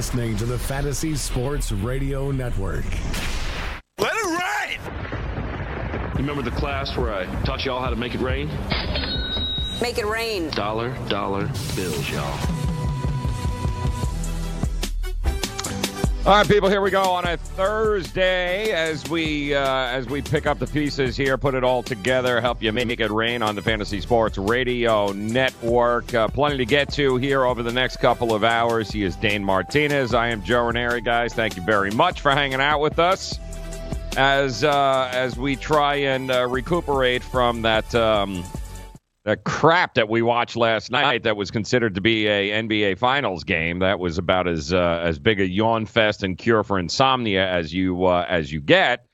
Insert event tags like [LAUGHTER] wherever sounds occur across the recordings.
You're listening to the Fantasy Sports Radio Network. Let it rain! You remember the class where I taught y'all how to make it rain? Make it rain. Dollar, dollar bills, y'all. All right, people. Here we go on a Thursday as we uh, as we pick up the pieces here, put it all together, help you make it rain on the Fantasy Sports Radio Network. Uh, plenty to get to here over the next couple of hours. He is Dane Martinez. I am Joe Raineri, guys. Thank you very much for hanging out with us as uh, as we try and uh, recuperate from that. Um, that crap that we watched last night that was considered to be a NBA Finals game. That was about as uh, as big a yawn fest and cure for insomnia as you uh, as you get.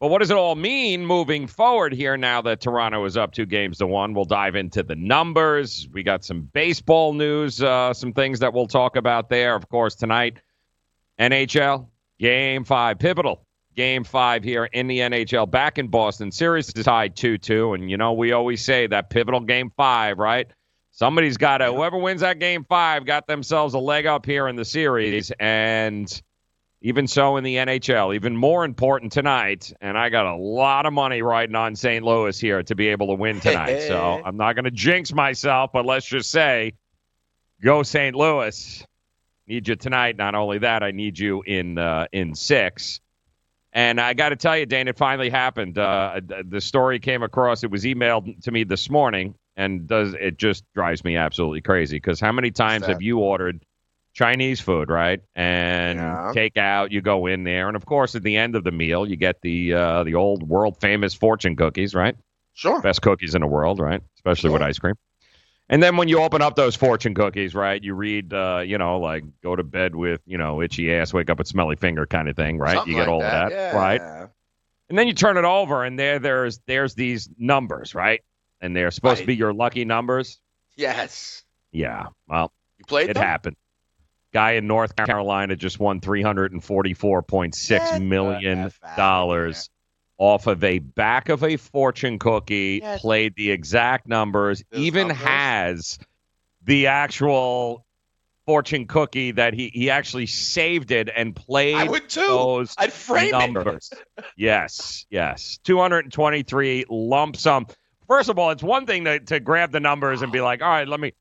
But what does it all mean moving forward here now that Toronto is up two games to one? We'll dive into the numbers. We got some baseball news, uh, some things that we'll talk about there. Of course, tonight, NHL Game Five, pivotal Game five here in the NHL back in Boston. Series is tied 2 2. And, you know, we always say that pivotal game five, right? Somebody's got to, whoever wins that game five, got themselves a leg up here in the series. And even so in the NHL, even more important tonight. And I got a lot of money riding on St. Louis here to be able to win [LAUGHS] tonight. so I'm not going to jinx myself, but let's just say go St. Louis. Need you tonight. Not only that, I need you in uh, in six. And I got to tell you, Dane, it finally happened. Uh, the story came across. It was emailed to me this morning, and does it just drives me absolutely crazy? Because how many times have you ordered Chinese food, right? And Yeah. take out, you go in there, and of course, at the end of the meal, you get the uh, the old world famous fortune cookies, right? Sure. Best cookies in the world, right? Especially with ice cream. And then when you open up those fortune cookies, right, you read, uh, you know, like go to bed with, you know, itchy ass, wake up with smelly finger kind of thing, right? Something you get like all that. of that, yeah. right? And then you turn it over, and there, there's, there's these numbers, right? And they're supposed to be your lucky numbers. Yes. Yeah, well, You played it them? happened. Guy in North Carolina just won three hundred and forty-four point six million dollars off of a back of a fortune cookie. Yes. Played the exact numbers. Those even numbers? has the actual fortune cookie that he he actually saved it and played I would too. those I'd frame numbers. yes, yes. 223 lump sum. First of all, it's one thing to, to grab the numbers and be like, all right, let me.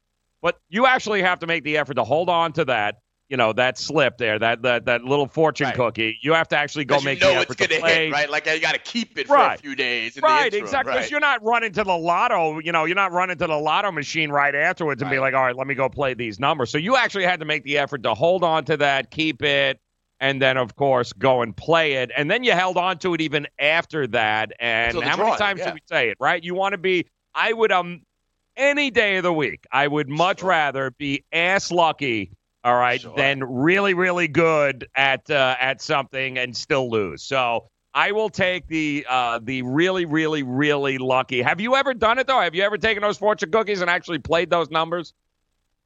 But you actually have to make the effort to hold on to that, you know, that slip there, that that, that little fortune Right. cookie. You have to actually go make you know the effort to gonna play. hit, right? Like you got to keep it for a few days. In Right, interim, exactly. Because Right. you're not running to the lotto, you know, you're not running to the lotto machine right afterwards and be like, all right, let me go play these numbers. So you actually had to make the effort to hold on to that, keep it, and then of course go and play it. And then you held on to it even after that. And how many times yeah. did we say it, right? You want to be I would um any day of the week, I would much Sure. rather be ass lucky. All right, Sure. than really, really good at uh, at something and still lose. So I will take the uh, the really, really, really lucky. Have you ever done it though? Have you ever taken those fortune cookies and actually played those numbers?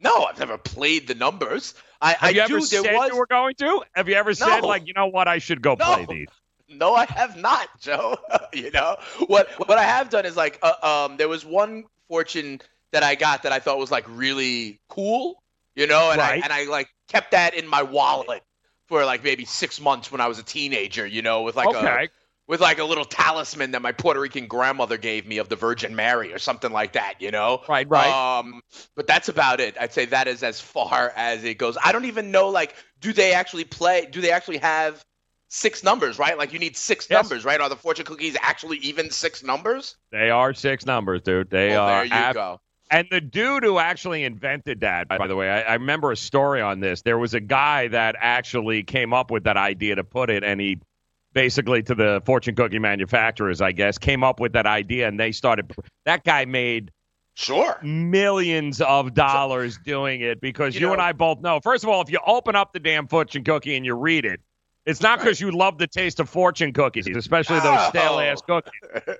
No, I've never played the numbers. I, Have I you do. ever there said was. you were going to? Have you ever said No. like, you know what, I should go No. play these? No, I have not, Joe. [LAUGHS] you know what? What I have done is like, uh, um, there was one fortune that I got that I thought was like really cool, you know, and Right. I and I like kept that in my wallet for like maybe six months when I was a teenager, you know, with like a with like a little talisman that my Puerto Rican grandmother gave me of the Virgin Mary or something like that, you know. Right, right. Um, but that's about it. I'd say that is as far as it goes. I don't even know like, do they actually play? Do they actually have six numbers? Right, like you need six Yes. numbers, right? Are the fortune cookies actually even six numbers? they are six numbers, dude. They well, are there you ab- go. And the dude who actually invented that, by the way, I, I remember a story on this. There was a guy that actually came up with that idea to put it, and he basically to the fortune cookie manufacturers, I guess, came up with that idea, and they started. That guy made Sure. millions of dollars doing it because You you, know- and I both know. First of all, if you open up the damn fortune cookie and you read it, it's not because you love the taste of fortune cookies, especially those oh. No. stale ass cookies.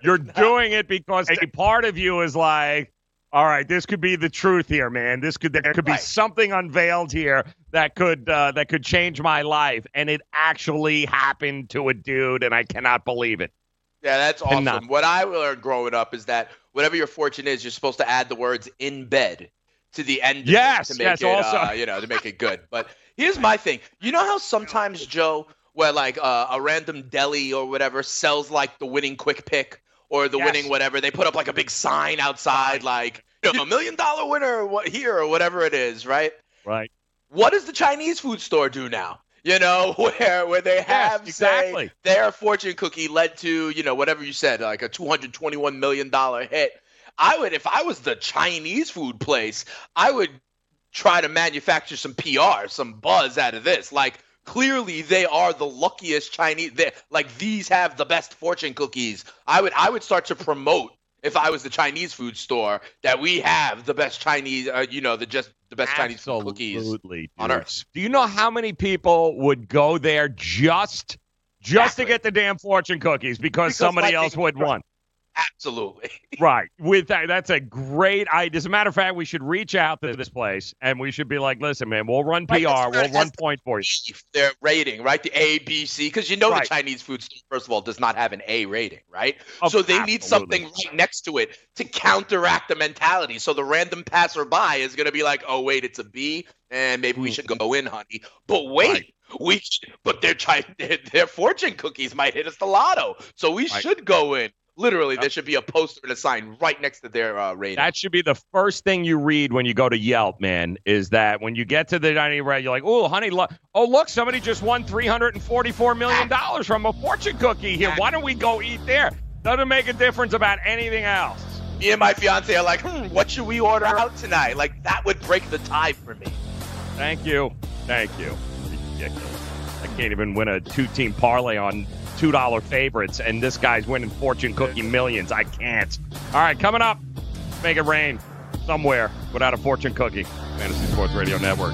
You're [LAUGHS] doing it because a part of you is like, all right, this could be the truth here, man. This could there could be Right. something unveiled here that could uh, that could change my life, and it actually happened to a dude, and I cannot believe it. Yeah, that's awesome. What I learned growing up is that whatever your fortune is, you're supposed to add the words "in bed" to the end. Yes, to make yes, it, also. uh, you know, to make it good. But here's my thing. You know how sometimes Joe, where like uh, a random deli or whatever sells like the winning quick pick or the Yes. winning whatever, they put up like a big sign outside, like you know, a million dollar winner what here or whatever it is, right? Right. what does the Chinese food store do now? You know, [LAUGHS] where where they have exactly. say their fortune cookie led to you know whatever you said like a two hundred twenty one million dollar hit. I would if I was the Chinese food place, I would try to manufacture some PR, some buzz out of this. Like clearly they are the luckiest Chinese. they like these have the best fortune cookies. I would I would start to promote if I was the Chinese food store that we have the best Chinese, uh, you know, the just the best Chinese food cookies. Absolutely, on earth. Do you know how many people would go there just just to get the damn fortune cookies because, Because somebody else would want? Absolutely. [LAUGHS] Right. With that, that's a great idea. As a matter of fact, we should reach out to this place and we should be like, listen, man, we'll run PR, Right, we'll run point for you. Their rating, right? The A, B, C, because you know Right. the Chinese food store, first of all, does not have an A rating, right? Oh, so they need something right next to it to counteract the mentality. So the random passerby is going to be like, oh, wait, it's a B, and maybe we hmm. should go in, honey. But wait. Right. We, but their, their [LAUGHS] their fortune cookies might hit us the lotto, so we should go in. Literally, there should be a poster and a sign right next to their uh, rating. That should be the first thing you read when you go to Yelp, man. Is that when you get to the dining room, you're like, "Oh, honey, look! Oh, look! Somebody just won three hundred and forty-four million dollars from a fortune cookie here. Why don't we go eat there? Doesn't make a difference about anything else." me and my fiance are like, hmm, what should we order out tonight? Like that would break the tie for me. Thank you, thank you. Ridiculous. I can't even win a two-team parlay on two dollar favorites, and this guy's winning fortune cookie millions. I can't. All right, coming up, make it rain somewhere without a fortune cookie. Fantasy Sports Radio Network.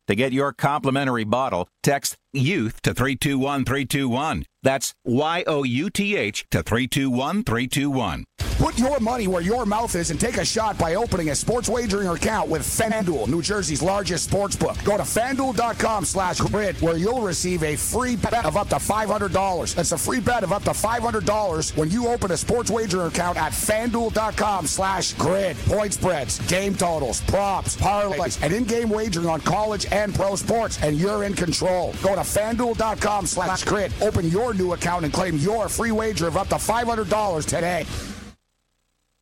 To get your complimentary bottle, text YOUTH to 321321. That's Y O U T H to 321321. Put your money where your mouth is and take a shot by opening a sports wagering account with FanDuel, New Jersey's largest sports book. Go to fanduel.com slash grid where you'll receive a free bet of up to $500. That's a free bet of up to $500 when you open a sports wagering account at fanduel.com slash grid. Point spreads, game totals, props, parlays, and in-game wagering on college and pro sports, and you're in control. Go to fanduel.com slash grid. Open your new account and claim your free wager of up to $500 today.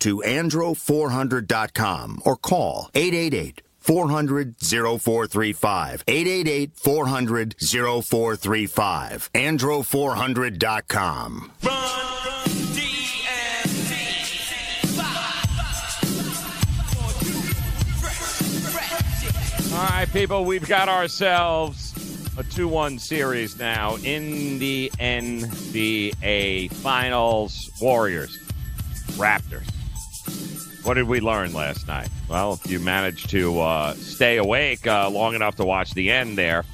to andro400.com or call 888 400 0435. 888 400 0435. Andro400.com. All right, people, we've got ourselves a 2 1 series now in the NBA Finals. Warriors, Raptors. What did we learn last night? Well, if you managed to uh, stay awake uh, long enough to watch the end there,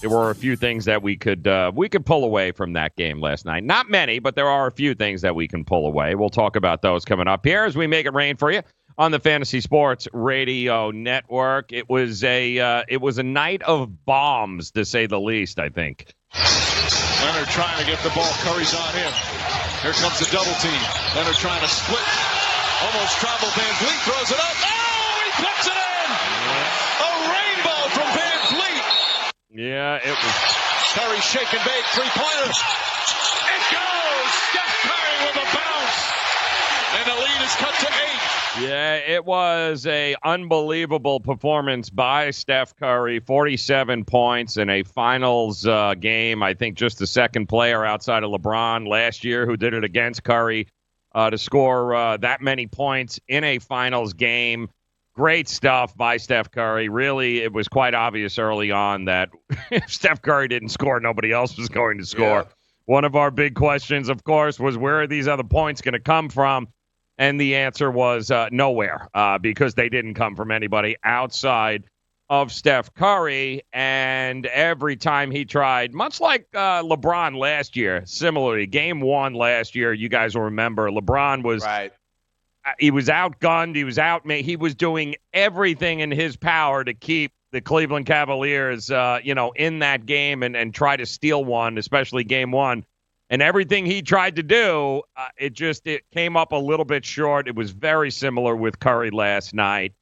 there were a few things that we could uh, we could pull away from that game last night. Not many, but there are a few things that we can pull away. We'll talk about those coming up here as we make it rain for you on the Fantasy Sports Radio Network. It was a uh, it was a night of bombs to say the least. I think. Leonard trying to get the ball. Curry's on him. Here comes the double team. Leonard trying to split. Almost travel. VanVleet throws it up. Oh, he puts it in. A rainbow from Van Vliet. Yeah, it was. Curry shake and bake. Three pointer. It goes. Steph Curry with a bounce. And the lead is cut to eight. Yeah, it was a unbelievable performance by Steph Curry. Forty-seven points in a finals uh, game. I think just the second player outside of LeBron last year who did it against Curry uh, to score uh, that many points in a finals game. Great stuff by Steph Curry. Really, it was quite obvious early on that [LAUGHS] if Steph Curry didn't score, nobody else was going to score. Yeah. One of our big questions, of course, was where are these other points going to come from? And the answer was uh, nowhere uh, because they didn't come from anybody outside of Steph Curry. And every time he tried, much like uh, LeBron last year, similarly, game one last year, you guys will remember, LeBron was Right. uh, he was outgunned. He was out. He was doing everything in his power to keep the Cleveland Cavaliers, uh, you know, in that game and and try to steal one, especially game one. And everything he tried to do, uh, it just it came up a little bit short. It was very similar with Curry last night,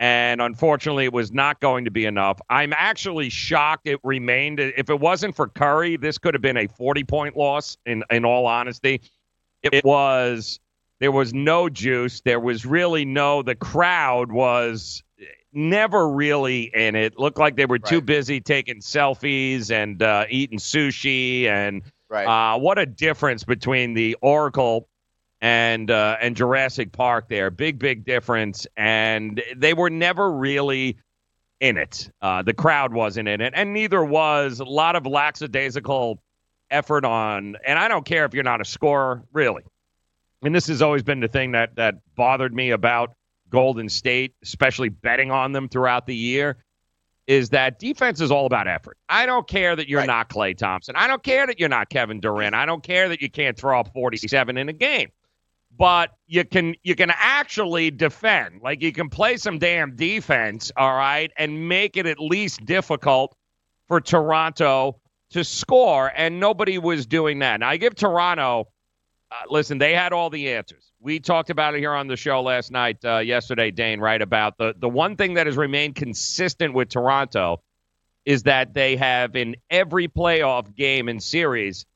and unfortunately, it was not going to be enough. I'm actually shocked it remained. If it wasn't for Curry, this could have been a 40 point loss. In in all honesty, it was there was no juice. There was really no. The crowd was never really in it. Looked like they were too busy taking selfies and uh, eating sushi. And Right. uh, what a difference between the Oracle and uh, and Jurassic Park. There, big big difference. And they were never really in it. Uh, the crowd wasn't in it, and neither was a lot of lackadaisical effort on. And I don't care if you're not a scorer, really and this has always been the thing that that bothered me about Golden State, especially betting on them throughout the year, is that defense is all about effort. I don't care that you're not Klay Thompson. I don't care that you're not Kevin Durant. I don't care that you can't throw up 47 in a game. But you can you can actually defend. Like you can play some damn defense, all right, and make it at least difficult for Toronto to score and nobody was doing that. Now I give Toronto uh, listen, they had all the answers. We talked about it here on the show last night, uh, yesterday, Dane, right? About the, the one thing that has remained consistent with Toronto is that they have in every playoff game and series,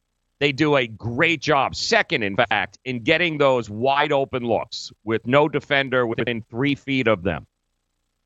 they do a great job, second, in fact, in getting those wide open looks with no defender within three feet of them.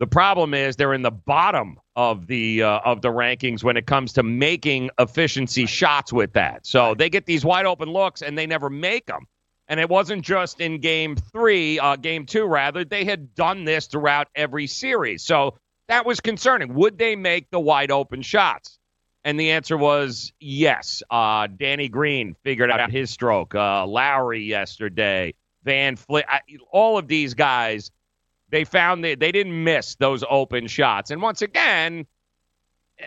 The problem is they're in the bottom of the uh, of the rankings when it comes to making efficiency shots with that. So they get these wide open looks and they never make them. And it wasn't just in game three, uh, game two rather. They had done this throughout every series. So that was concerning. Would they make the wide open shots? And the answer was yes. Uh, Danny Green figured out his stroke. Uh, Lowry yesterday. Van. I, all of these guys they found that they didn't miss those open shots. And once again, uh,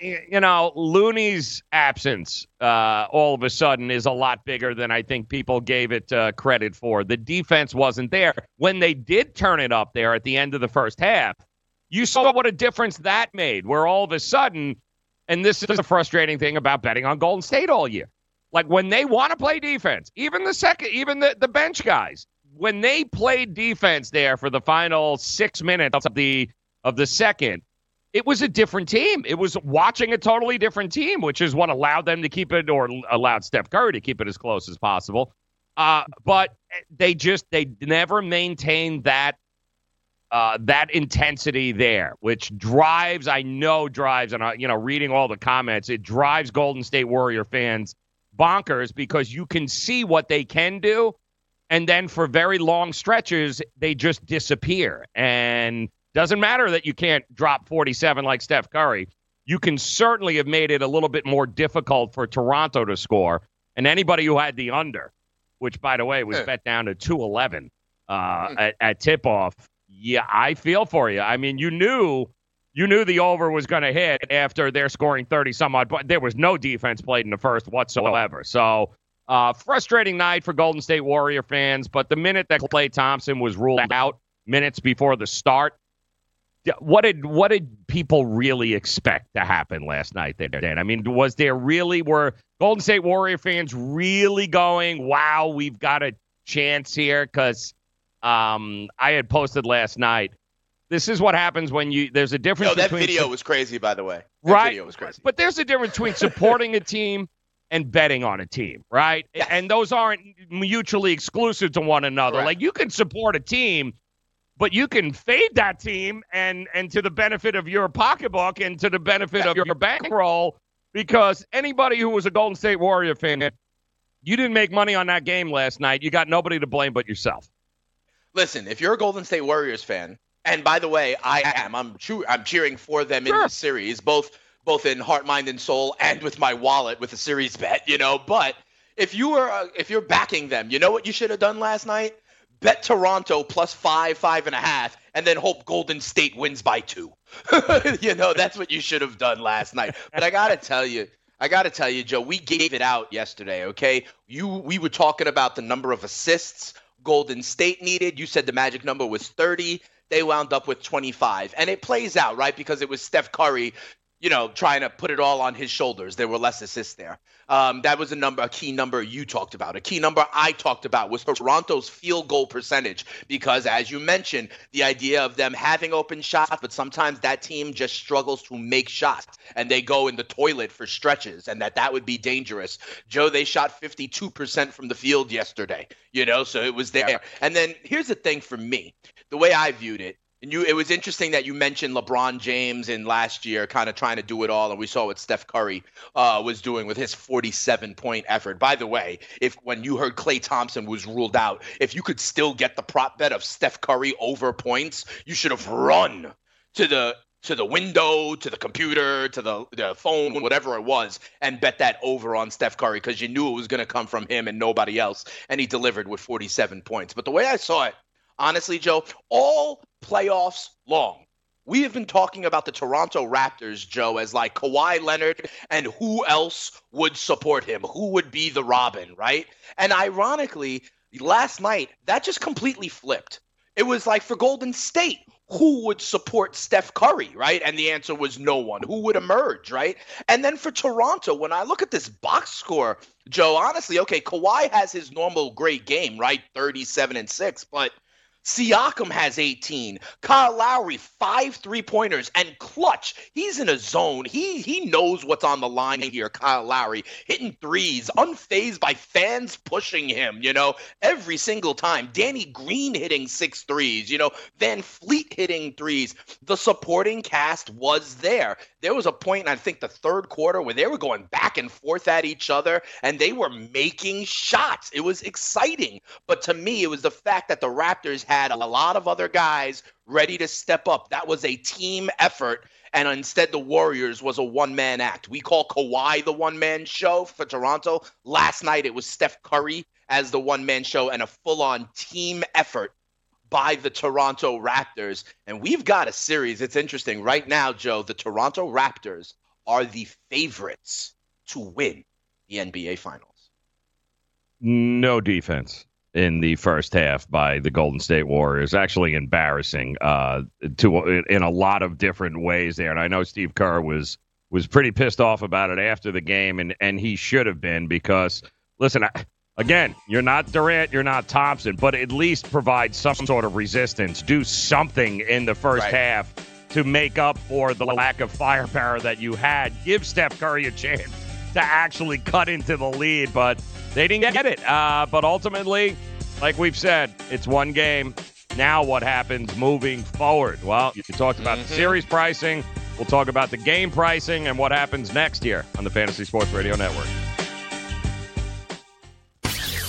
you know, Looney's absence uh, all of a sudden is a lot bigger than I think people gave it uh, credit for. The defense wasn't there. When they did turn it up there at the end of the first half, you saw what a difference that made, where all of a sudden, and this is the frustrating thing about betting on Golden State all year. Like when they want to play defense, even the second, even the, the bench guys, when they played defense there for the final six minutes of the of the second, it was a different team. It was watching a totally different team, which is what allowed them to keep it or allowed Steph Curry to keep it as close as possible. Uh, but they just they never maintained that uh, that intensity there, which drives I know drives and uh, you know reading all the comments, it drives Golden State Warrior fans bonkers because you can see what they can do, and then for very long stretches they just disappear and doesn't matter that you can't drop 47 like Steph Curry. You can certainly have made it a little bit more difficult for Toronto to score. And anybody who had the under, which by the way was bet down to 211 uh, hmm. at, at tip off, yeah, I feel for you. I mean, you knew you knew the over was going to hit after they're scoring 30 some odd, but there was no defense played in the first whatsoever. So, uh, frustrating night for Golden State Warrior fans. But the minute that Klay Thompson was ruled out, minutes before the start, what did what did people really expect to happen last night there, Dan? I mean, was there really were Golden State Warrior fans really going, "Wow, we've got a chance here"? Because um, I had posted last night. This is what happens when you. There's a difference. No, that between, video was crazy, by the way. That right, video was crazy. But there's a difference between supporting a team and betting on a team, right? Yes. And those aren't mutually exclusive to one another. Correct. Like you can support a team but you can fade that team and and to the benefit of your pocketbook and to the benefit of your bankroll because anybody who was a Golden State Warrior fan, you didn't make money on that game last night. You got nobody to blame but yourself. Listen, if you're a Golden State Warriors fan, and by the way, I am. I'm true. I'm cheering for them Sure. in this series, both both in heart, mind, and soul, and with my wallet with a series bet. You know, but if you were uh, if you're backing them, you know what you should have done last night? Bet Toronto plus five, five and a half, and then hope Golden State wins by two. [LAUGHS] you know, that's what you should have done last night. But I gotta tell you. I got to tell you, Joe, we gave it out yesterday, okay? You we were talking about the number of assists Golden State needed. You said the magic number was 30. They wound up with 25. And it plays out, right? Because it was Steph Curry, you know, trying to put it all on his shoulders. There were less assists there. Um, that was a number, a key number you talked about. A key number I talked about was Toronto's field goal percentage, because as you mentioned, the idea of them having open shots, but sometimes that team just struggles to make shots and they go in the toilet for stretches, and that that would be dangerous. Joe, they shot 52% from the field yesterday, you know, so it was there. And then here's the thing for me, the way I viewed it. And you, it was interesting that you mentioned LeBron James in last year, kind of trying to do it all, and we saw what Steph Curry uh, was doing with his 47 point effort. By the way, if when you heard Klay Thompson was ruled out, if you could still get the prop bet of Steph Curry over points, you should have run to the to the window, to the computer, to the, the phone, whatever it was, and bet that over on Steph Curry because you knew it was going to come from him and nobody else. And he delivered with 47 points. But the way I saw it, honestly, Joe, all playoffs long. We have been talking about the Toronto Raptors, Joe, as like Kawhi Leonard and who else would support him? Who would be the Robin, right? And ironically, last night, that just completely flipped. It was like for Golden State, who would support Steph Curry, right? And the answer was no one. Who would emerge, right? And then for Toronto, when I look at this box score, Joe, honestly, okay, Kawhi has his normal great game, right? 37 and 6, but Siakam has 18. Kyle Lowry, five three pointers and clutch. He's in a zone. He he knows what's on the line here. Kyle Lowry hitting threes, unfazed by fans pushing him. You know every single time. Danny Green hitting six threes. You know VanVleet hitting threes. The supporting cast was there. There was a point, I think, the third quarter where they were going back and forth at each other, and they were making shots. It was exciting. But to me, it was the fact that the Raptors had a lot of other guys ready to step up. That was a team effort. And instead, the Warriors was a one man act. We call Kawhi the one man show for Toronto. Last night, it was Steph Curry as the one man show and a full on team effort by the Toronto Raptors. And we've got a series. It's interesting. Right now, Joe, the Toronto Raptors are the favorites to win the NBA Finals? No defense in the first half by the Golden State Warriors. Actually, embarrassing uh, to in a lot of different ways there. And I know Steve Kerr was was pretty pissed off about it after the game, and and he should have been because listen. I, Again, you're not Durant, you're not Thompson, but at least provide some sort of resistance. Do something in the first Right. half to make up for the lack of firepower that you had. Give Steph Curry a chance to actually cut into the lead, but they didn't get it. Uh, but ultimately, like we've said, it's one game. Now, what happens moving forward? Well, you talked about the series pricing. We'll talk about the game pricing and what happens next year on the Fantasy Sports Radio Network.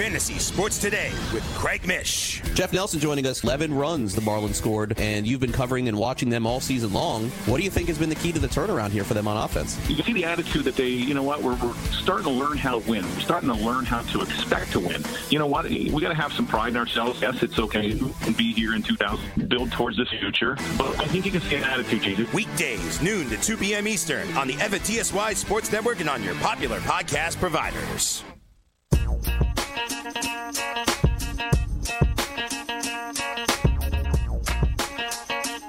Fantasy Sports Today with Craig Mish. Jeff Nelson joining us. 11 runs the Marlins scored, and you've been covering and watching them all season long. What do you think has been the key to the turnaround here for them on offense? You can see the attitude that they, you know what, we're, we're starting to learn how to win. We're starting to learn how to expect to win. You know what, we got to have some pride in ourselves. Yes, it's okay to be here in 2000, build towards this future, but I think you can see an attitude change. Weekdays, noon to 2 p.m. Eastern on the FNTSY Sports Network and on your popular podcast providers.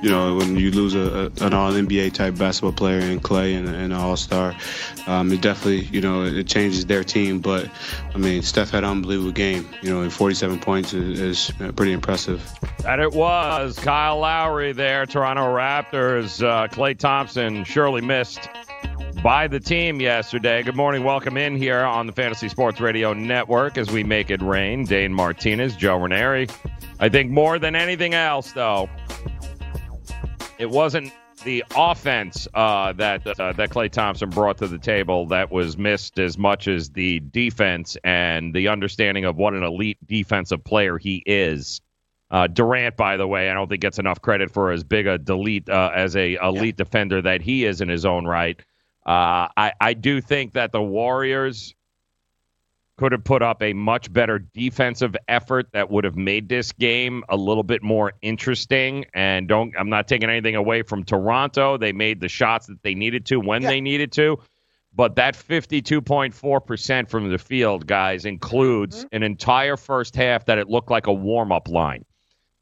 You know, when you lose a, a, an All NBA type basketball player in Klay and, and an All Star, um, it definitely, you know, it changes their team. But I mean, Steph had an unbelievable game. You know, 47 points is, is pretty impressive. And it was Kyle Lowry there, Toronto Raptors. Uh, Klay Thompson surely missed by the team yesterday. Good morning. Welcome in here on the Fantasy Sports Radio Network as we make it rain. Dane Martinez, Joe Raineri. I think more than anything else, though, it wasn't the offense uh, that uh, that Klay Thompson brought to the table that was missed as much as the defense and the understanding of what an elite defensive player he is. Uh, Durant, by the way, I don't think gets enough credit for as big a delete uh, as a elite yeah. defender that he is in his own right. Uh, I I do think that the Warriors could have put up a much better defensive effort that would have made this game a little bit more interesting. And don't I'm not taking anything away from Toronto. They made the shots that they needed to when Yeah. they needed to. But that 52.4% from the field, guys, includes an entire first half that it looked like a warm up line.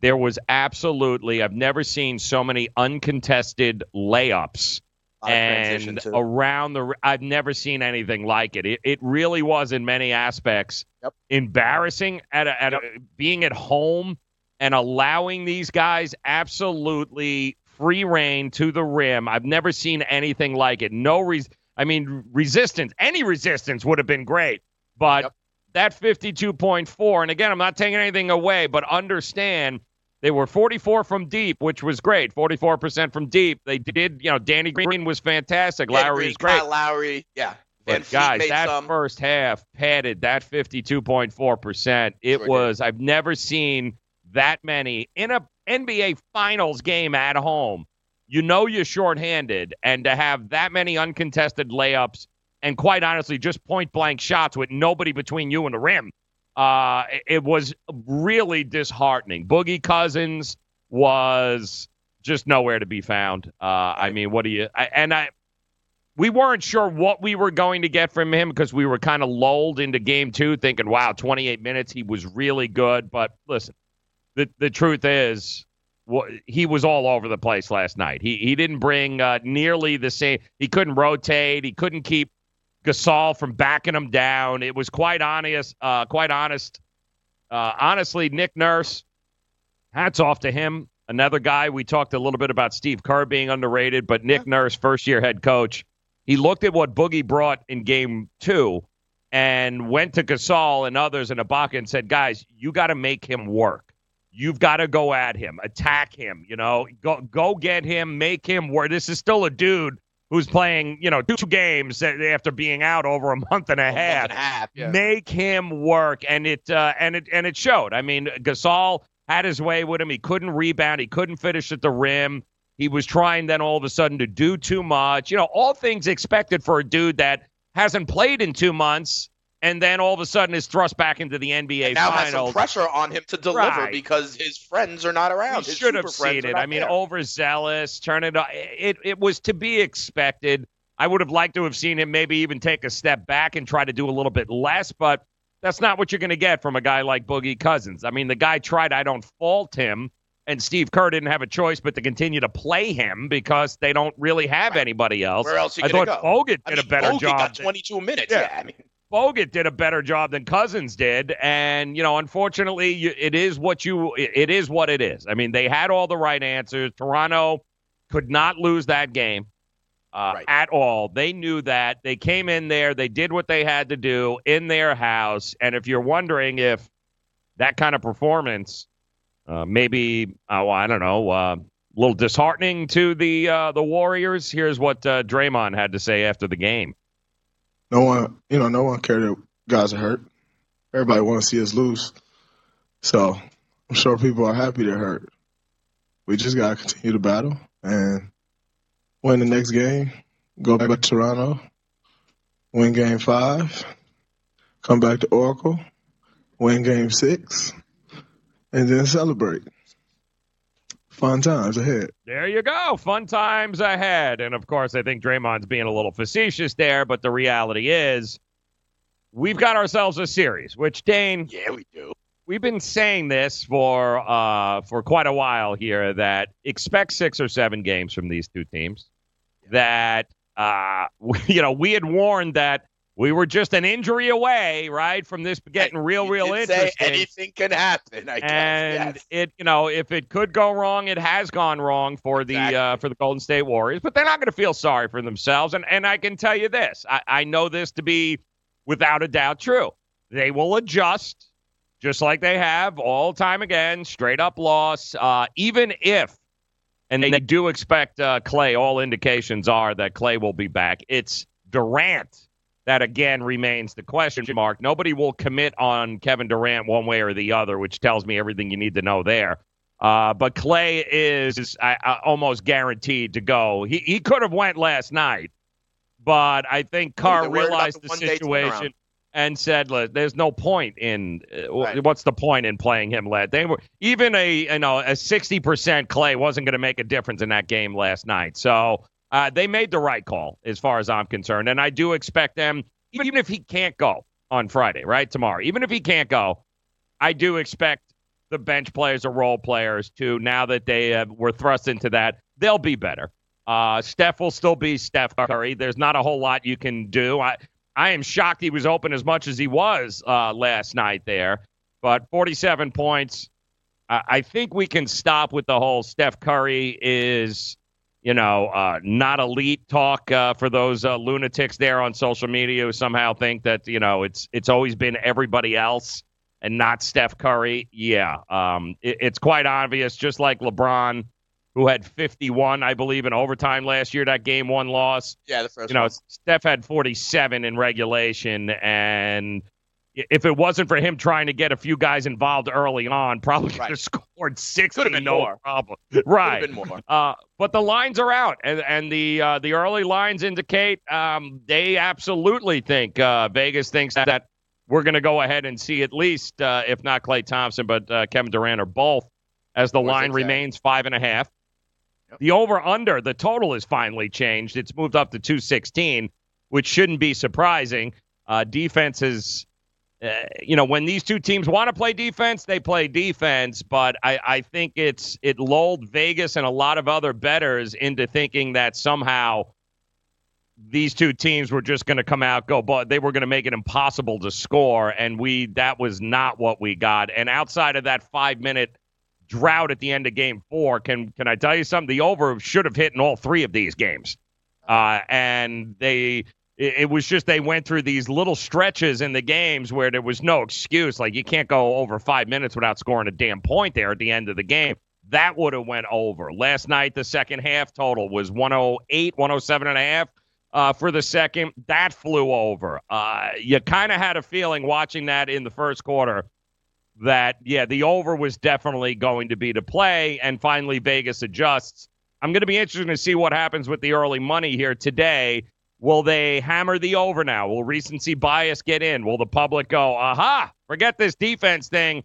There was absolutely, I've never seen so many uncontested layups Lot of transition, and around the. I've never seen anything like it. It, it really was, in many aspects, embarrassing at, a, at a, being at home and allowing these guys absolutely free reign to the rim. I've never seen anything like it. No res- I mean, resistance. Any resistance would have been great, but that 52.4. And again, I'm not taking anything away, but understand they were 44 from deep, which was great. 44% from deep. They did, you know, Danny Green was fantastic. Lowry Green, was great. Kyle Lowry, yeah. But guys, that some. first half padded that 52.4%. It was, I've never seen that many in a NBA Finals game at home. You know you're shorthanded, and to have that many uncontested layups and quite honestly, just point blank shots with nobody between you and the rim, uh, it- was really disheartening. Boogie Cousins was just nowhere to be found. Uh, I mean, what do you? I, and I, we weren't sure what we were going to get from him because we were kind of lulled into game two, thinking, "Wow, 28 minutes, he was really good." But listen, the the truth is, he was all over the place last night. He he didn't bring uh, nearly the same. He couldn't rotate. He couldn't keep Gasol from backing him down. It was quite honest. Uh, quite honest. Uh, honestly, Nick Nurse, hats off to him. Another guy we talked a little bit about Steve Kerr being underrated, but Nick Nurse, first year head coach, he looked at what Boogie brought in game two and went to Gasol and others in Ibaka and said, guys, you got to make him work. You've got to go at him, attack him, you know, go go get him, make him work. This is still a dude who's playing, you know, two games after being out over a month and a half. and a half, yeah. Make him work, and it uh, and it and it showed. I mean, Gasol had his way with him. He couldn't rebound. He couldn't finish at the rim. He was trying then all of a sudden to do too much. You know, all things expected for a dude that hasn't played in two months, and then all of a sudden is thrust back into the NBA now has some pressure on him to deliver Right. because his friends are not around. He His should have seen it. I mean, there. overzealous, turn it. It it was to be expected. I would have liked to have seen him maybe even take a step back and try to do a little bit less, but that's not what you're going to get from a guy like Boogie Cousins. I mean, the guy tried. I don't fault him, and Steve Kerr didn't have a choice but to continue to play him because they don't really have anybody else. Where else you I thought go? Bogut did I mean, a better Bogut job. got 22 minutes. Yeah. Yeah, I mean, Bogut did a better job than Cousins did, and you know, unfortunately, you, it is what you it is what it is. I mean, they had all the right answers. Toronto could not lose that game uh, at all. They knew that. They came in there. They did what they had to do in their house. And if you're wondering if that kind of performance, uh, maybe oh, I don't know, uh, a little disheartening to the uh, the Warriors. Here's what uh, Draymond had to say after the game. No one, you know, no one cared that guys are hurt. Everybody wants to see us lose. So I'm sure people are happy they're hurt. We just got to continue to battle and win the next game, go back to Toronto, win game five, come back to Oracle, win game six, and then celebrate. Fun times ahead. There you go. Fun times ahead. And of course, I think Draymond's being a little facetious there, but the reality is we've got ourselves a series, which Dane. Yeah, we do. We've been saying this for uh, for quite a while here that expect six or seven games from these two teams. That uh, [LAUGHS] you know, we had warned that we were just an injury away, right, from this getting real, real did say interesting. anything can happen. I guess. And yes. it, you know, if it could go wrong, it has gone wrong for the uh, for the Golden State Warriors. But they're not going to feel sorry for themselves. And and I can tell you this, I, I know this to be without a doubt true. They will adjust, just like they have all time again. Straight up loss, uh, even if. And they do expect uh, Klay. All indications are that Klay will be back. It's Durant that again remains the question mark. Nobody will commit on Kevin Durant one way or the other, which tells me everything you need to know there. Uh, but Klay is, is I, I, almost guaranteed to go. He he could have went last night, but I think Carr they're worried about realized the the situation. and said, "There's no point in uh, Right. what's the point in playing him led." They were even a you know a 60% Klay wasn't going to make a difference in that game last night. So uh, they made the right call as far as I'm concerned, and I do expect them, even if he can't go on Friday, right tomorrow, even if he can't go, I do expect the bench players or role players to now that they uh, were thrust into that, they'll be better. Uh, Steph will still be Steph Curry. There's not a whole lot you can do. I I am shocked he was open as much as he was uh, last night there, but 47 points. I, I think we can stop with the whole Steph Curry is you know, uh, not elite talk uh, for those uh, lunatics there on social media who somehow think that you know it's it's always been everybody else and not Steph Curry. Yeah, um, it, it's quite obvious. Just like LeBron, who had 51, I believe, in overtime last year, that game one loss. Yeah, the first You know, one. Steph had 47 in regulation, and if it wasn't for him trying to get a few guys involved early on, probably could have scored six. Could've been no more. problem. [LAUGHS] Right. been more. Uh, but the lines are out, and and the uh, the early lines indicate um, they absolutely think uh, Vegas thinks that we're going to go ahead and see at least, uh, if not Klay Thompson, but uh, Kevin Durant or both, as the line remains five and a half. The over under the total is finally changed. It's moved up to two sixteen, which shouldn't be surprising. Uh, defense is uh, you know, when these two teams want to play defense, they play defense. But I, I think it's it lulled Vegas and a lot of other betters into thinking that somehow these two teams were just going to come out go, but they were going to make it impossible to score, and we that was not what we got. And outside of that five minute drought at the end of Game Four, can can I tell you something? The over should have hit in all three of these games, uh, and they it, it was just they went through these little stretches in the games where there was no excuse. Like you can't go over five minutes without scoring a damn point there at the end of the game. That would have went over. Last night, the second half total was 108, 107 and a half uh, for the second. That flew over. Uh, you kind of had a feeling watching that in the first quarter that, yeah, the over was definitely going to be to play. And finally, Vegas adjusts. I'm going to be interested to see what happens with the early money here today. Will they hammer the over now? Will recency bias get in? Will the public go, aha, forget this defense thing?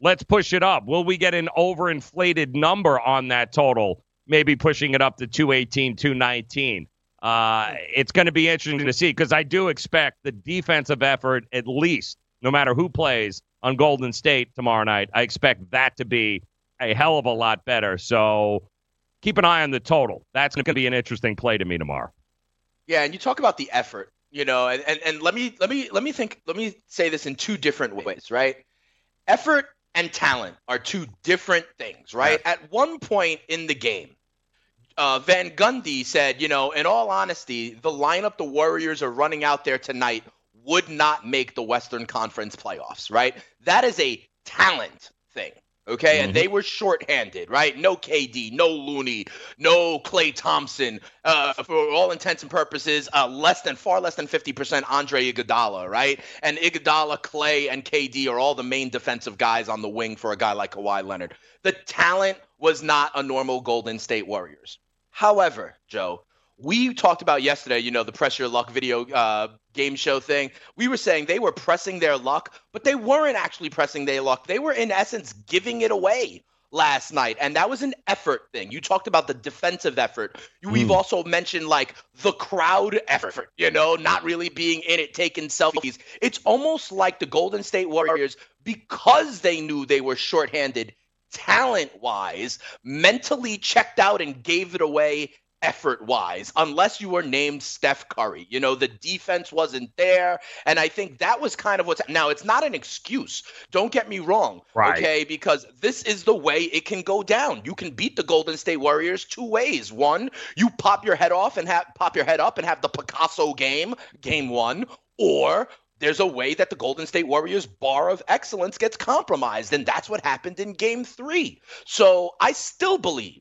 Let's push it up. Will we get an overinflated number on that total? Maybe pushing it up to 218, 219. Uh, it's going to be interesting to see because I do expect the defensive effort, at least, no matter who plays on Golden State tomorrow night, I expect that to be a hell of a lot better. So keep an eye on the total. That's going to be an interesting play to me tomorrow. Yeah, and you talk about the effort, you know, and, and, and let me let me let me think let me say this in two different ways, right? Effort and talent are two different things, right? At one point in the game, uh, Van Gundy said, you know, in all honesty, the lineup the Warriors are running out there tonight would not make the Western Conference playoffs, right? That is a talent thing. Okay, and they were shorthanded, right? No KD, no Looney, no Klay Thompson. Uh, for all intents and purposes, uh, less than far less than 50% Andre Iguodala, right? And Iguodala, Klay, and KD are all the main defensive guys on the wing for a guy like Kawhi Leonard. The talent was not a normal Golden State Warriors. However, Joe, we talked about yesterday, you know, the pressure luck video uh, game show thing. We were saying they were pressing their luck, but they weren't actually pressing their luck. They were, in essence, giving it away last night. And that was an effort thing. You talked about the defensive effort. We've hmm. also mentioned like the crowd effort, you know, not really being in it, taking selfies. It's almost like the Golden State Warriors, because they knew they were shorthanded talent wise, mentally checked out and gave it away effort wise, unless you were named Steph Curry. You know, the defense wasn't there. And I think that was kind of what's now, it's not an excuse. Don't get me wrong. Right. Okay. Because this is the way it can go down. You can beat the Golden State Warriors two ways. One, you pop your head off and have pop your head up and have the Picasso game, game one, or there's a way that the Golden State Warriors bar of excellence gets compromised. And that's what happened in game three. So I still believe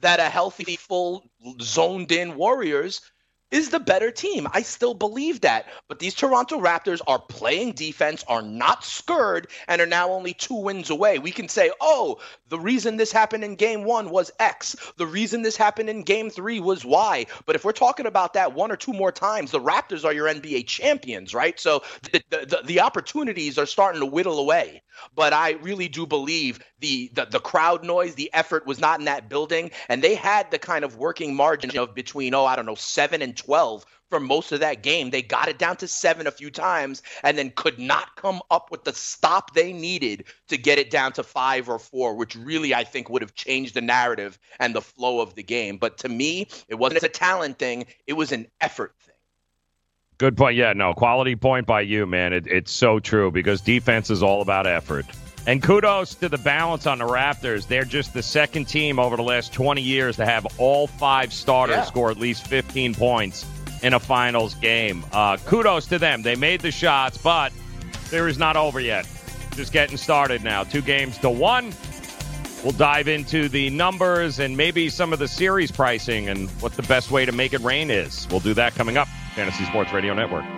that a healthy, full, zoned in Warriors is the better team. I still believe that. But these Toronto Raptors are playing defense, are not scared, and are now only two wins away. We can say, oh, the reason this happened in game one was X. The reason this happened in game three was Y. But if we're talking about that one or two more times, the Raptors are your NBA champions, right? So the, the, the opportunities are starting to whittle away. But I really do believe the, the the crowd noise, the effort was not in that building, and they had the kind of working margin of between oh I don't know seven and twelve for most of that game. They got it down to seven a few times and then could not come up with the stop they needed to get it down to five or four, which really I think would have changed the narrative and the flow of the game. But to me, it wasn't a talent thing, it was an effort thing. Good point. Yeah, no, quality point by you, man. It, it's so true because defense is all about effort. And kudos to the balance on the Raptors. They're just the second team over the last 20 years to have all five starters Yeah. score at least 15 points in a finals game. Uh, kudos to them. They made the shots, but there is not over yet. Just getting started now. Two games to one. We'll dive into the numbers and maybe some of the series pricing and what the best way to make it rain is. We'll do that coming up. Fantasy Sports Radio Network.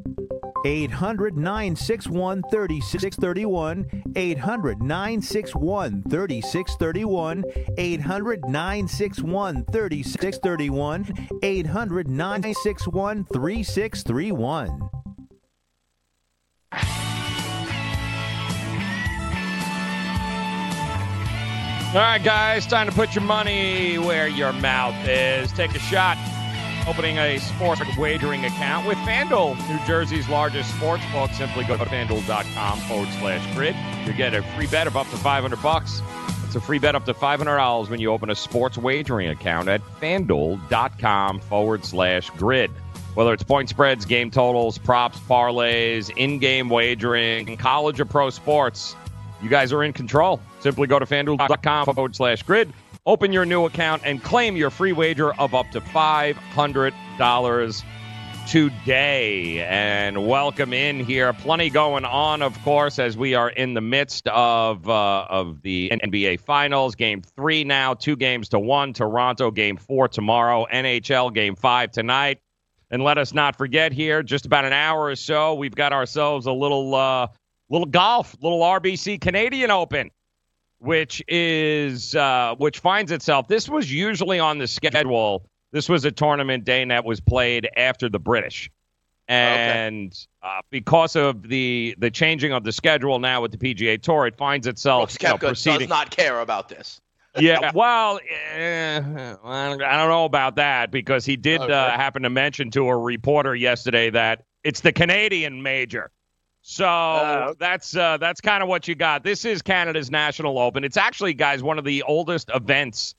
800 961 3631. 800 961 3631. 800 961 3631. 800 961 3631. All right, guys, time to put your money where your mouth is. Take a shot. Opening a sports wagering account with FanDuel, New Jersey's largest sports book. Simply go to fanduel.com forward slash grid. You get a free bet of up to 500 bucks. It's a free bet up to $500 when you open a sports wagering account at fanduel.com forward slash grid. Whether it's point spreads, game totals, props, parlays, in game wagering, college or pro sports, you guys are in control. Simply go to fanduel.com forward slash grid. Open your new account and claim your free wager of up to $500 today. And welcome in here. Plenty going on, of course, as we are in the midst of uh, of the NBA Finals. Game three now, two games to one. Toronto game four tomorrow. NHL game five tonight. And let us not forget here, just about an hour or so, we've got ourselves a little uh, little golf, little RBC Canadian Open, which is uh, which finds itself. This was usually on the schedule. This was a tournament day that was played after the British, and uh, because of the the changing of the schedule now with the PGA Tour, it finds itself Brooks you know, Koepka does not care about this. Yeah, well, eh, I don't know about that because he did Okay. uh, happen to mention to a reporter yesterday that it's the Canadian major. So that's uh, that's kind of what you got. This is Canada's National Open. It's actually, guys, one of the oldest events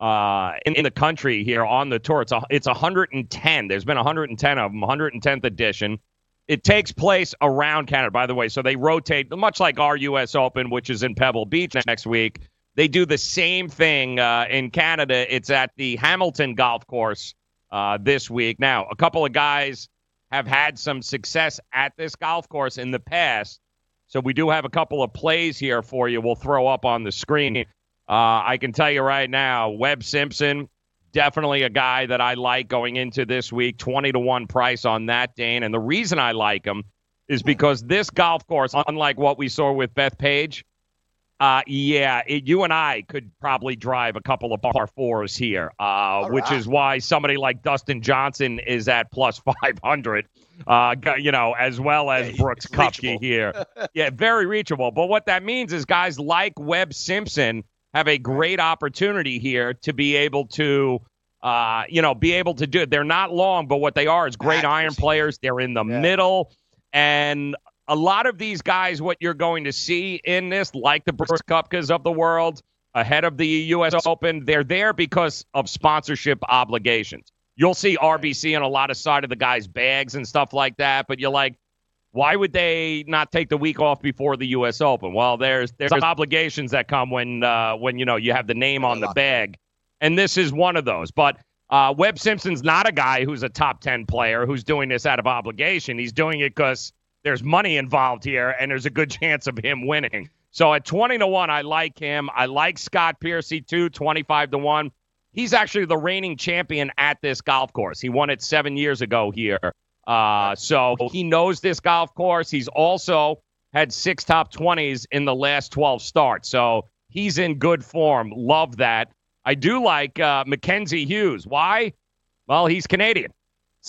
uh, in, in the country here on the tour. It's a, it's 110. There's been 110 of them, 110th edition. It takes place around Canada, by the way. So they rotate, much like our U.S. Open, which is in Pebble Beach next week. They do the same thing uh, in Canada. It's at the Hamilton Golf Course uh, this week. Now, a couple of guys have had some success at this golf course in the past. So we do have a couple of plays here for you. We'll throw up on the screen. Uh, I can tell you right now, Webb Simpson, definitely a guy that I like going into this week. 20 to 1 price on that, Dane. And the reason I like him is because this golf course, unlike what we saw with Bethpage, uh, yeah, it, you and I could probably drive a couple of par fours here, uh, which is why somebody like Dustin Johnson is at plus [LAUGHS] 500, uh, you know, as well as Brooks Koepka here. [LAUGHS] yeah, very reachable. But what that means is guys like Webb Simpson have a great opportunity here to be able to, uh, you know, be able to do it. They're not long, but what they are is great iron players. They're in the middle. And a lot of these guys, what you're going to see in this, like the Brooks Koepkas of the world, ahead of the U.S. Open, they're there because of sponsorship obligations. You'll see RBC on a lot of side of the guys' bags and stuff like that, but you're like, why would they not take the week off before the U.S. Open? Well, there's there's obligations that come when uh, when you know you have the name on the bag, and this is one of those. But uh, Webb Simpson's not a guy who's a top ten player who's doing this out of obligation. He's doing it because there's money involved here, and there's a good [LAUGHS] chance of him winning. So at 20 to 1, I like him. I like Scott Piercy too, 25 to 1. He's actually the reigning champion at this golf course. He won it seven years ago here. Uh, so he knows this golf course. He's also had six top 20s in the last 12 starts. So he's in good form. Love that. I do like uh, Mackenzie Hughes. Why? Well, he's Canadian.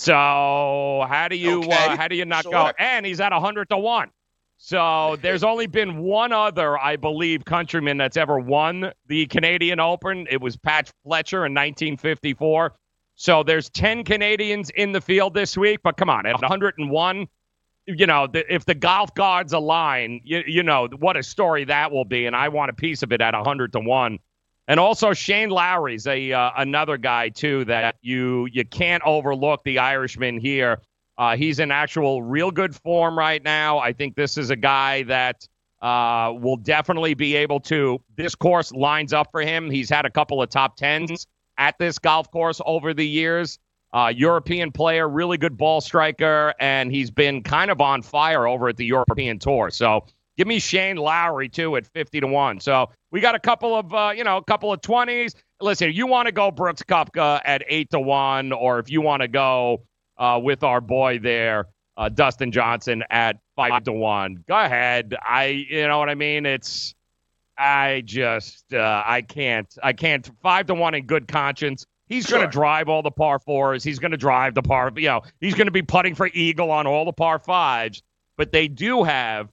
So how do you Okay, uh, how do you not go? And he's at hundred to one. So [LAUGHS] there's only been one other, I believe, countryman that's ever won the Canadian Open. It was Pat Fletcher in 1954. So there's 10 Canadians in the field this week, but come on, at 101, you know, the, if the golf gods align, you, you know what a story that will be, and I want a piece of it at 100 to one. And also Shane Lowry's a uh, another guy too that you you can't overlook the Irishman here. Uh, he's in actual real good form right now. I think this is a guy that uh, will definitely be able to. This course lines up for him. He's had a couple of top tens at this golf course over the years. Uh, European player, really good ball striker, and he's been kind of on fire over at the European Tour. So give me Shane Lowry too at fifty to one. So we got a couple of uh, you know a couple of twenties. Listen, you want to go Brooks Koepka at eight to one, or if you want to go uh, with our boy there, uh, Dustin Johnson at five to one. Go ahead. I you know what I mean. It's I just uh, I can't I can't five to one in good conscience. He's going to drive all the par fours. He's going to drive the par. You know, he's going to be putting for eagle on all the par fives. But they do have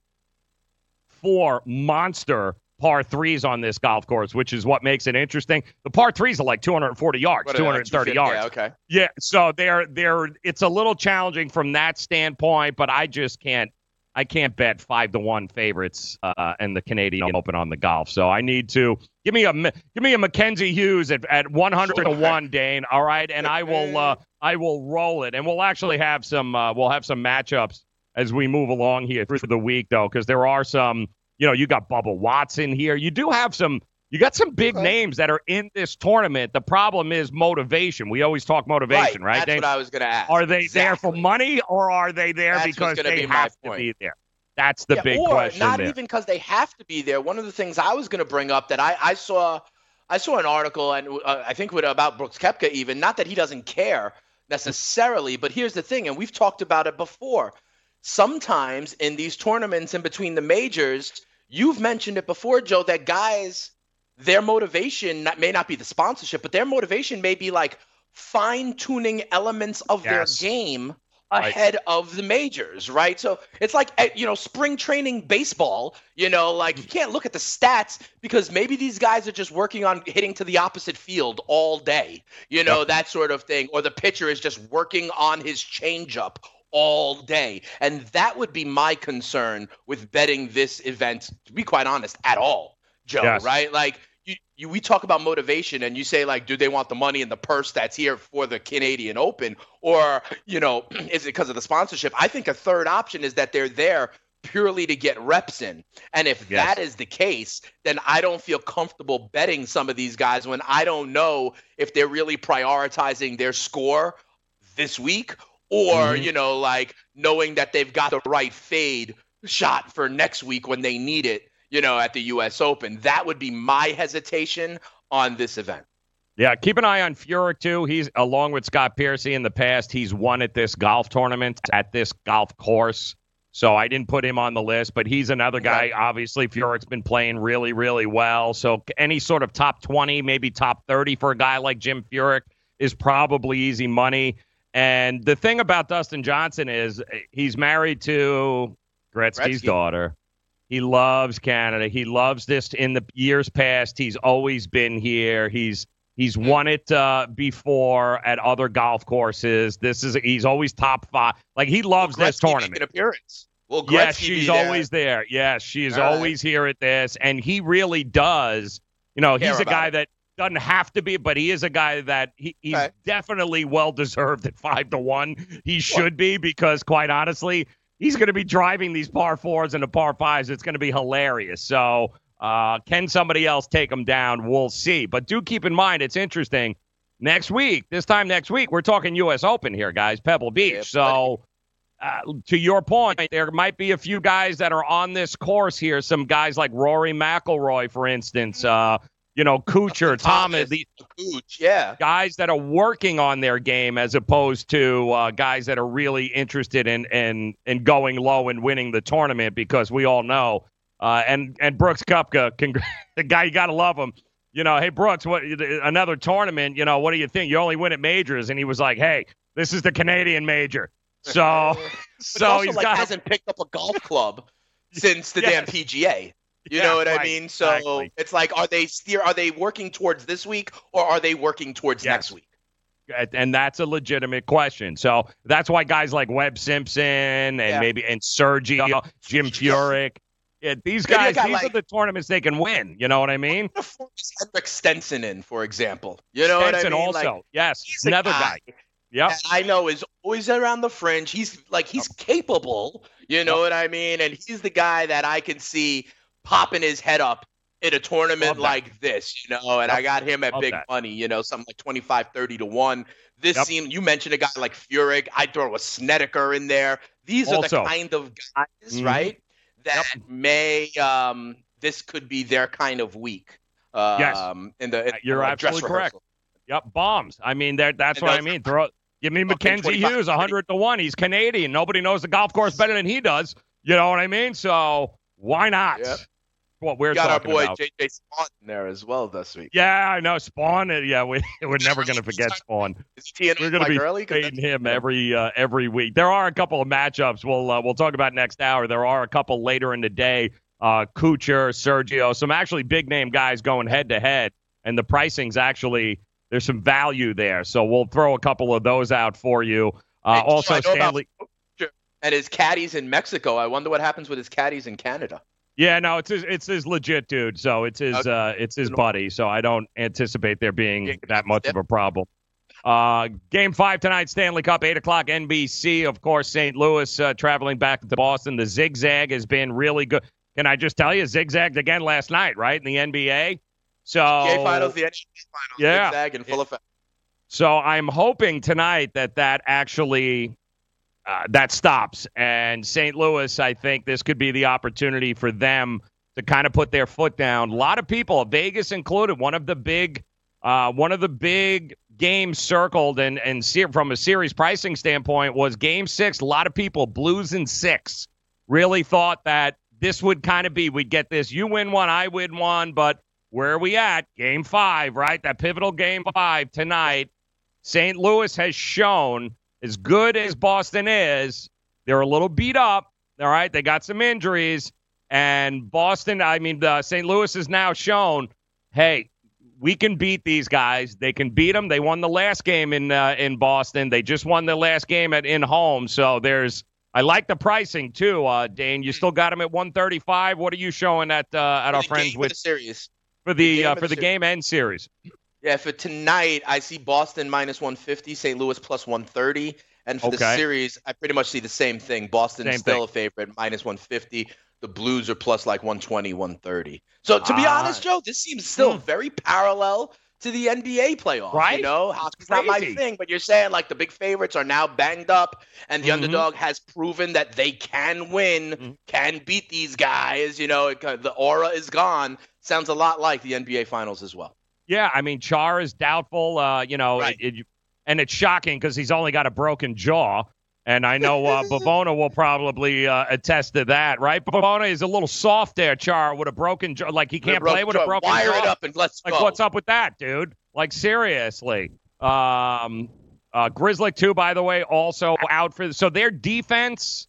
four monster par threes on this golf course, which is what makes it interesting. The par threes are like 240 yards, What, uh, 230 yards. Yeah, okay. Yeah, so they're they're it's a little challenging from that standpoint, but I just can't I can't bet five to one favorites uh, in the Canadian Open on the golf. So I need to give me a give me a Mackenzie Hughes at, at one hundred to one, Dane. All right, and I will uh, [LAUGHS] I will roll it, and we'll actually have some uh, we'll have some matchups as we move along here through the week, though, because there are some. You know, you got Bubba Watson here. You do have some You got some big names that are in this tournament. The problem is motivation. We always talk motivation, right? That's Dave? what I was going to ask. Are they there for money or are they there That's because they be have to be there? That's the Yeah, big or question not there. even because they have to be there. One of the things I was going to bring up that I, I saw, I saw an article and uh, I think with, about Brooks Koepka even. Not that he doesn't care necessarily, but here's the thing, and we've talked about it before. Sometimes in these tournaments in between the majors, you've mentioned it before, Joe, that guys, their motivation may not be the sponsorship, but their motivation may be like fine tuning elements of Yes. their game Right. ahead of the majors, right? So it's like eh, you know spring training baseball. You know, like you can't look at the stats because maybe these guys are just working on hitting to the opposite field all day. You know that sort of thing, or the pitcher is just working on his changeup all day, and that would be my concern with betting this event. To be quite honest, at all, Joe. Yes. Right? Like you, you, we talk about motivation, and you say like, do they want the money and the purse that's here for the Canadian Open, or you know, [CLEARS THROAT] is it because of the sponsorship? I think a third option is that they're there purely to get reps in, and if Yes. that is the case, then I don't feel comfortable betting some of these guys when I don't know if they're really prioritizing their score this week or Mhm. you know like knowing that they've got the right fade shot for next week when they need it you know at the US Open that would be my hesitation on this event Yeah, keep an eye on Furyk too. He's along with Scott Piercy in the past. He's won at this golf tournament at this golf course. So I didn't put him on the list, but he's another guy. Obviously, Furyk's been playing really, really well. So any sort of top twenty, maybe top thirty for a guy like Jim Furyk is probably easy money. And the thing about Dustin Johnson is eh, he's married to Gretzky's Gretzky. daughter. He loves Canada. He loves this. In the years past, he's always been here. He's he's won it uh, before at other golf courses. This is he's always top five. Like he loves this tournament. an appearance Well, Gretzky Yes, she's there? always there. Yes, she is All right. always here at this, and he really does. You know, Care he's a guy it. that doesn't have to be, but he is a guy that he, he's Okay. definitely well deserved at five to one. He should be because, quite honestly, he's going to be driving these par fours and the par fives. It's going to be hilarious. So, uh, can somebody else take him down? We'll see. But do keep in mind, it's interesting. Next week, this time next week, we're talking U.S. Open here, guys, Pebble Beach. so, uh, to your point, there might be a few guys that are on this course here. Some guys like Rory McIlroy, for instance. Uh, you know, Kuchar, [LAUGHS] Thomas, the Cooch, yeah. guys that are working on their game as opposed to uh, guys that are really interested in in in going low and winning the tournament because we all know. Uh, and and Brooks Koepka, congr- [LAUGHS] the guy you gotta love him. You know, hey Brooks, what another tournament? You know, what do you think? You only win at majors, and he was like, hey, this is the Canadian major. So, [LAUGHS] so he's like got hasn't picked up a golf club since the damn PGA. [LAUGHS] You Yeah, know what I mean? So exactly. it's like, are they steer? Are they working towards this week, or are they working towards next week? and that's a legitimate question. So that's why guys like Webb Simpson and Yeah. maybe and Sergio, Jim Furyk, yeah, these guys, guy these are the tournaments they can win. You know what I mean? Henrik Stenson in, for example. You know Stenson what I mean? also, Like, yes, another guy. Yep. that I know is always around the fringe. He's like he's oh. capable. You know what I mean? And he's the guy that I can see popping his head up in a tournament like this, you know, and I got him at Love big that. money, you know, something like 25, 30 to 1. This Yep. seemed, you mentioned a guy like Furyk. I'd throw a Snedeker in there. These are the kind of guys, Mhm. right, that may, um, this could be their kind of week. Um, Yes. In the, in You're the absolutely correct. rehearsal. Yep, bombs. I mean, that's And what I mean. Throw, give me Fucking Mackenzie Hughes, 100 to 1. He's Canadian. Nobody knows the golf course better than he does. You know what I mean? So why not? Yep. What we're We got our boy about. JJ Spaun in there as well this week. Yeah, I know. Spaun. Yeah, we, [LAUGHS] we're never going to forget Spaun. Is he teeing We're going to be early? fading him every uh, every week. There are a couple of matchups we'll uh, we'll talk about next hour. There are a couple later in the day. Uh, Kuchar, Sergio, some actually big name guys going head to head, and the pricing's actually there's some value there. So we'll throw a couple of those out for you. Uh, also, know about and his caddies in Mexico. I wonder what happens with his caddies in Canada. Yeah, no, it's his, it's his legit dude. So it's his Okay. uh, it's his buddy. So I don't anticipate there being that much of a problem. Uh, game five tonight, Stanley Cup, eight o'clock, NBC. Of course, St. Louis uh, traveling back to Boston. The zigzag has been really good. Can I just tell you, zigzagged again last night, right in the NBA. So NBA finals, the NBA finals, Yeah. zigzag in full effect. So I'm hoping tonight that that actually uh, that stops. And St. Louis, I think this could be the opportunity for them to kind of put their foot down. A lot of people, Vegas included, one of the big, uh, one of the big games circled and and from a series pricing standpoint was Game Six. A lot of people, Blues in six, really thought that this would kind of be we'd get this. You win one, I win one, but where are we at? Game five, right? That pivotal game five tonight. St. Louis has shown, as good as Boston is, they're a little beat up. All right, they got some injuries, and Boston. I mean, uh, St. Louis has now shown, hey, we can beat these guys. They can beat them. They won the last game in uh, in Boston. They just won the last game at in home. So there's. I like the pricing too, uh, Dane. You still got them at 135. What are you showing at uh, at our friends with the series. for the game uh, for the the game end series? Yeah, for tonight, I see Boston minus 150, St. Louis plus 130. And for the series, I pretty much see the same thing. Boston is Same still thing. a favorite, minus 150. The Blues are plus like 120, 130. So to be Ah. honest, Joe, this seems still very parallel to the NBA playoffs. Right? You know, hockey's not my thing, but you're saying like the big favorites are now banged up, and the Mhm. underdog has proven that they can win, Mm-hmm. can beat these guys. You know, it, the aura is gone. Sounds a lot like the NBA finals as well. Yeah, I mean Char is doubtful. Uh, you know, Right. it, it, and it's shocking because he's only got a broken jaw. And I know uh, [LAUGHS] Bavona will probably uh, attest to that, right? Bavona is a little soft there, Char, with a broken jaw. Like he can't play with a broken broken jaw. Wire it up and let's like, go. what's up with that, dude? Like seriously. Um, uh, Grzelcyk too, by the way, also out for. So their defense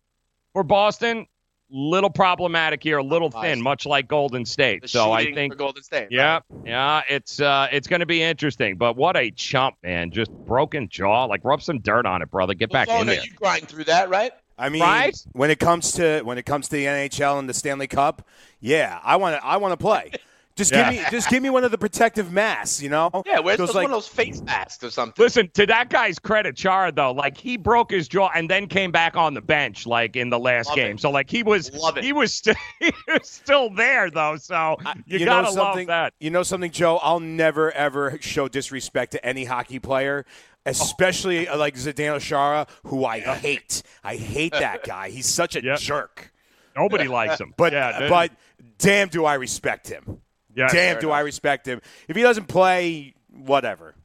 for Boston, little problematic here, a little thin, much like Golden State. The so I think for Golden State. yeah, yeah, it's uh, it's going to be interesting. But what a chump, man! Just broken jaw. Like rub some dirt on it, brother. Get back in there. you grind through that, right? I mean, Right? when it comes to when it comes to the NHL and the Stanley Cup, yeah, I want to I want to play. Just Yeah. give me just give me one of the protective masks, you know? Yeah, where's Those, those, like- one of those face masks or something? Listen, to that guy's credit, Chara though, like he broke his jaw and then came back on the bench, like in the last Love game. it. So like he was, Love it. he was, st- [LAUGHS] he was still there though. So you, know gotta love something, that. You know something, Joe? I'll never ever show disrespect to any hockey player, especially uh, like Zdeno Chara, who I hate. I hate that guy. He's such a [LAUGHS] jerk. Nobody [LAUGHS] likes him. But Yeah, but damn, do I respect him? Yes. damn, do I respect him? If he doesn't play, whatever.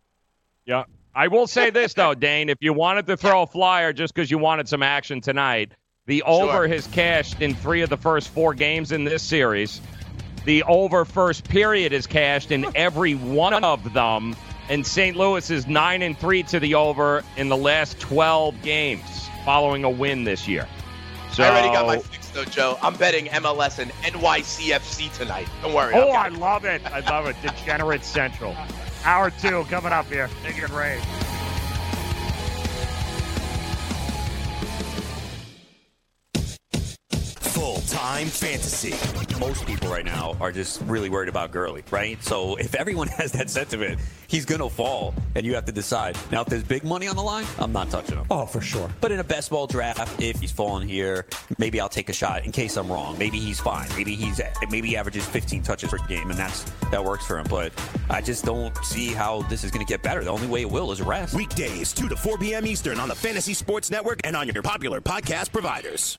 Yeah. I will say this though, Dane, if you wanted to throw a flyer just because you wanted some action tonight, the over has cashed in three of the first four games in this series. The over first period is cashed in every one of them, and St. Louis is nine and three to the over in the last twelve games following a win this year. So I already got my fix though, Joe. I'm betting MLS and NYCFC tonight. Don't worry. Oh, I love it. I love it. [LAUGHS] Degenerate Central. Hour two coming up here. Take it rain. Full time fantasy. Most people right now are just really worried about Gurley, right? So if everyone [LAUGHS] has that sentiment, he's going to fall, and you have to decide. Now, if there's big money on the line, I'm not touching him. Oh, for sure. But in a best ball draft, if he's falling here, maybe I'll take a shot in case I'm wrong. Maybe he's fine. Maybe he's maybe he averages 15 touches per game, and that's that works for him. But I just don't see how this is going to get better. The only way it will is rest. Weekdays, 2 to 4 p.m. Eastern on the Fantasy Sports Network and on your popular podcast providers.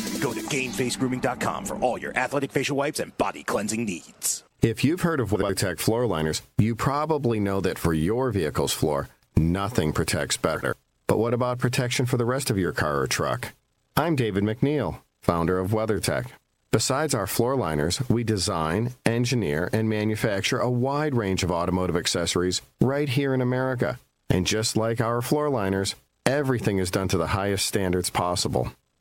Go to GameFaceGrooming.com for all your athletic facial wipes and body cleansing needs. If you've heard of WeatherTech floor liners, you probably know that for your vehicle's floor, nothing protects better. But what about protection for the rest of your car or truck? I'm David MacNeil, founder of WeatherTech. Besides our floor liners, we design, engineer, and manufacture a wide range of automotive accessories right here in America. And just like our floor liners, everything is done to the highest standards possible.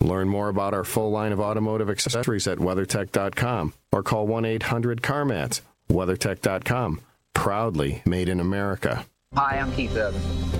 Learn more about our full line of automotive accessories at WeatherTech.com or call 1 800 CarMats. WeatherTech.com, proudly made in America. Hi, I'm Keith Urban.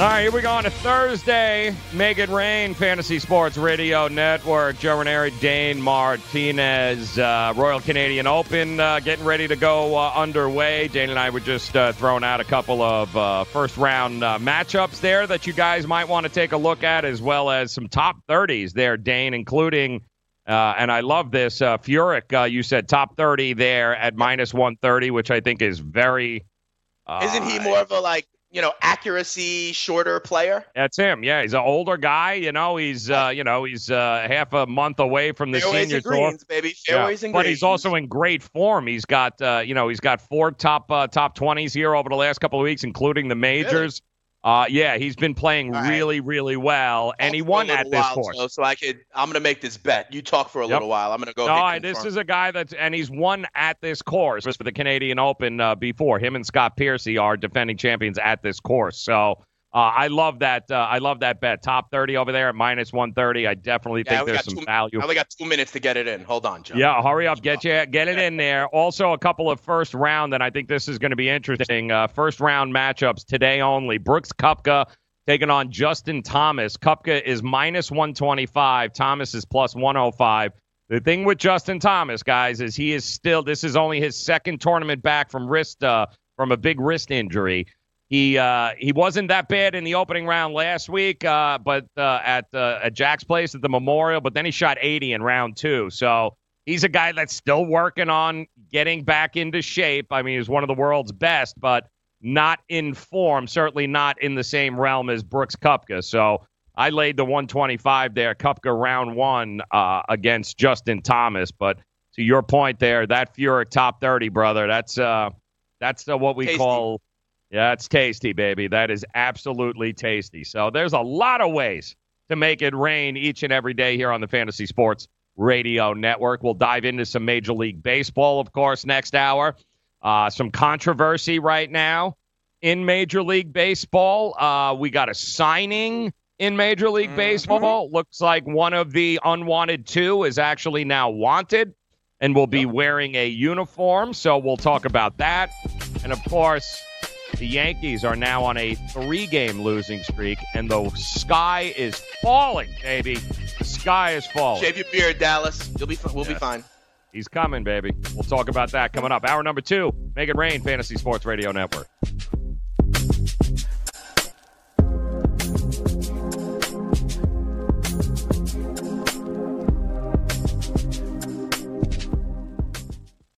All right, here we go on a Thursday. Make it rain, Fantasy Sports Radio Network. Joe Raineri, Dane Martinez, uh, Royal Canadian Open uh, getting ready to go uh, underway. Dane and I were just uh, throwing out a couple of uh, first round uh, matchups there that you guys might want to take a look at, as well as some top 30s there, Dane, including. and I love this. Uh, Furyk, you said top 30 there at minus 130, which I think is very. Isn't he more of a like you know, accuracy shorter player. That's him. Yeah, he's an older guy. You know, he's uh, you know he's uh, half a month away from the Fairways senior and greens, tour. baby. Fairways yeah. and but greens. he's also in great form. He's got uh, you know he's got four top uh, top twenties here over the last couple of weeks, including the majors. Uh, yeah, he's been playing really, really well, and he won at this course. Joe, so I could. I'm gonna make this bet. You talk for a Yep. little while. I'm gonna go. No, I- this is a guy that's and he's won at this course for the Canadian Open uh, before. Him and Scott Piercy are defending champions at this course. So uh, I love that. Uh, I love that bet. Top thirty over there at minus one thirty. I definitely Yeah, think there's some two, value. I only got two minutes to get it in. Hold on, Joe. Yeah, hurry up, get you get it in there. Also, a couple of first round, and I think this is going to be interesting. Uh, first round matchups today only. Brooks Koepka taking on Justin Thomas. Koepka is minus one twenty five. Thomas is plus one hundred five. The thing with Justin Thomas, guys, is he is still. This is only his second tournament back from wrist uh, from a big wrist injury. He uh, he wasn't that bad in the opening round last week, uh, but uh, at uh, at Jack's place at the Memorial. But then he shot 80 in round two. So he's a guy that's still working on getting back into shape. I mean, he's one of the world's best, but not in form. Certainly not in the same realm as Brooks Koepka. So I laid the 125 there, Koepka round one uh, against Justin Thomas. But to your point there, that Furyk top 30, brother, that's uh, that's uh, what we Tasty. call yeah, it's tasty, baby. That is absolutely tasty. So there's a lot of ways to make it rain each and every day here on the Fantasy Sports Radio Network. We'll dive into some Major League Baseball, of course, next hour. Uh, some controversy right now in Major League Baseball. Uh, we got a signing in Major League Baseball. Looks like one of the unwanted two is actually now wanted and will be wearing a uniform. So we'll talk about that. And of course, the Yankees are now on a three game losing streak, and the sky is falling, baby. The sky is falling. Shave your beard, Dallas. You'll be. fi- We'll be fine. He's coming, baby. We'll talk about that coming up. Hour number two, Make It Rain, Fantasy Sports Radio Network.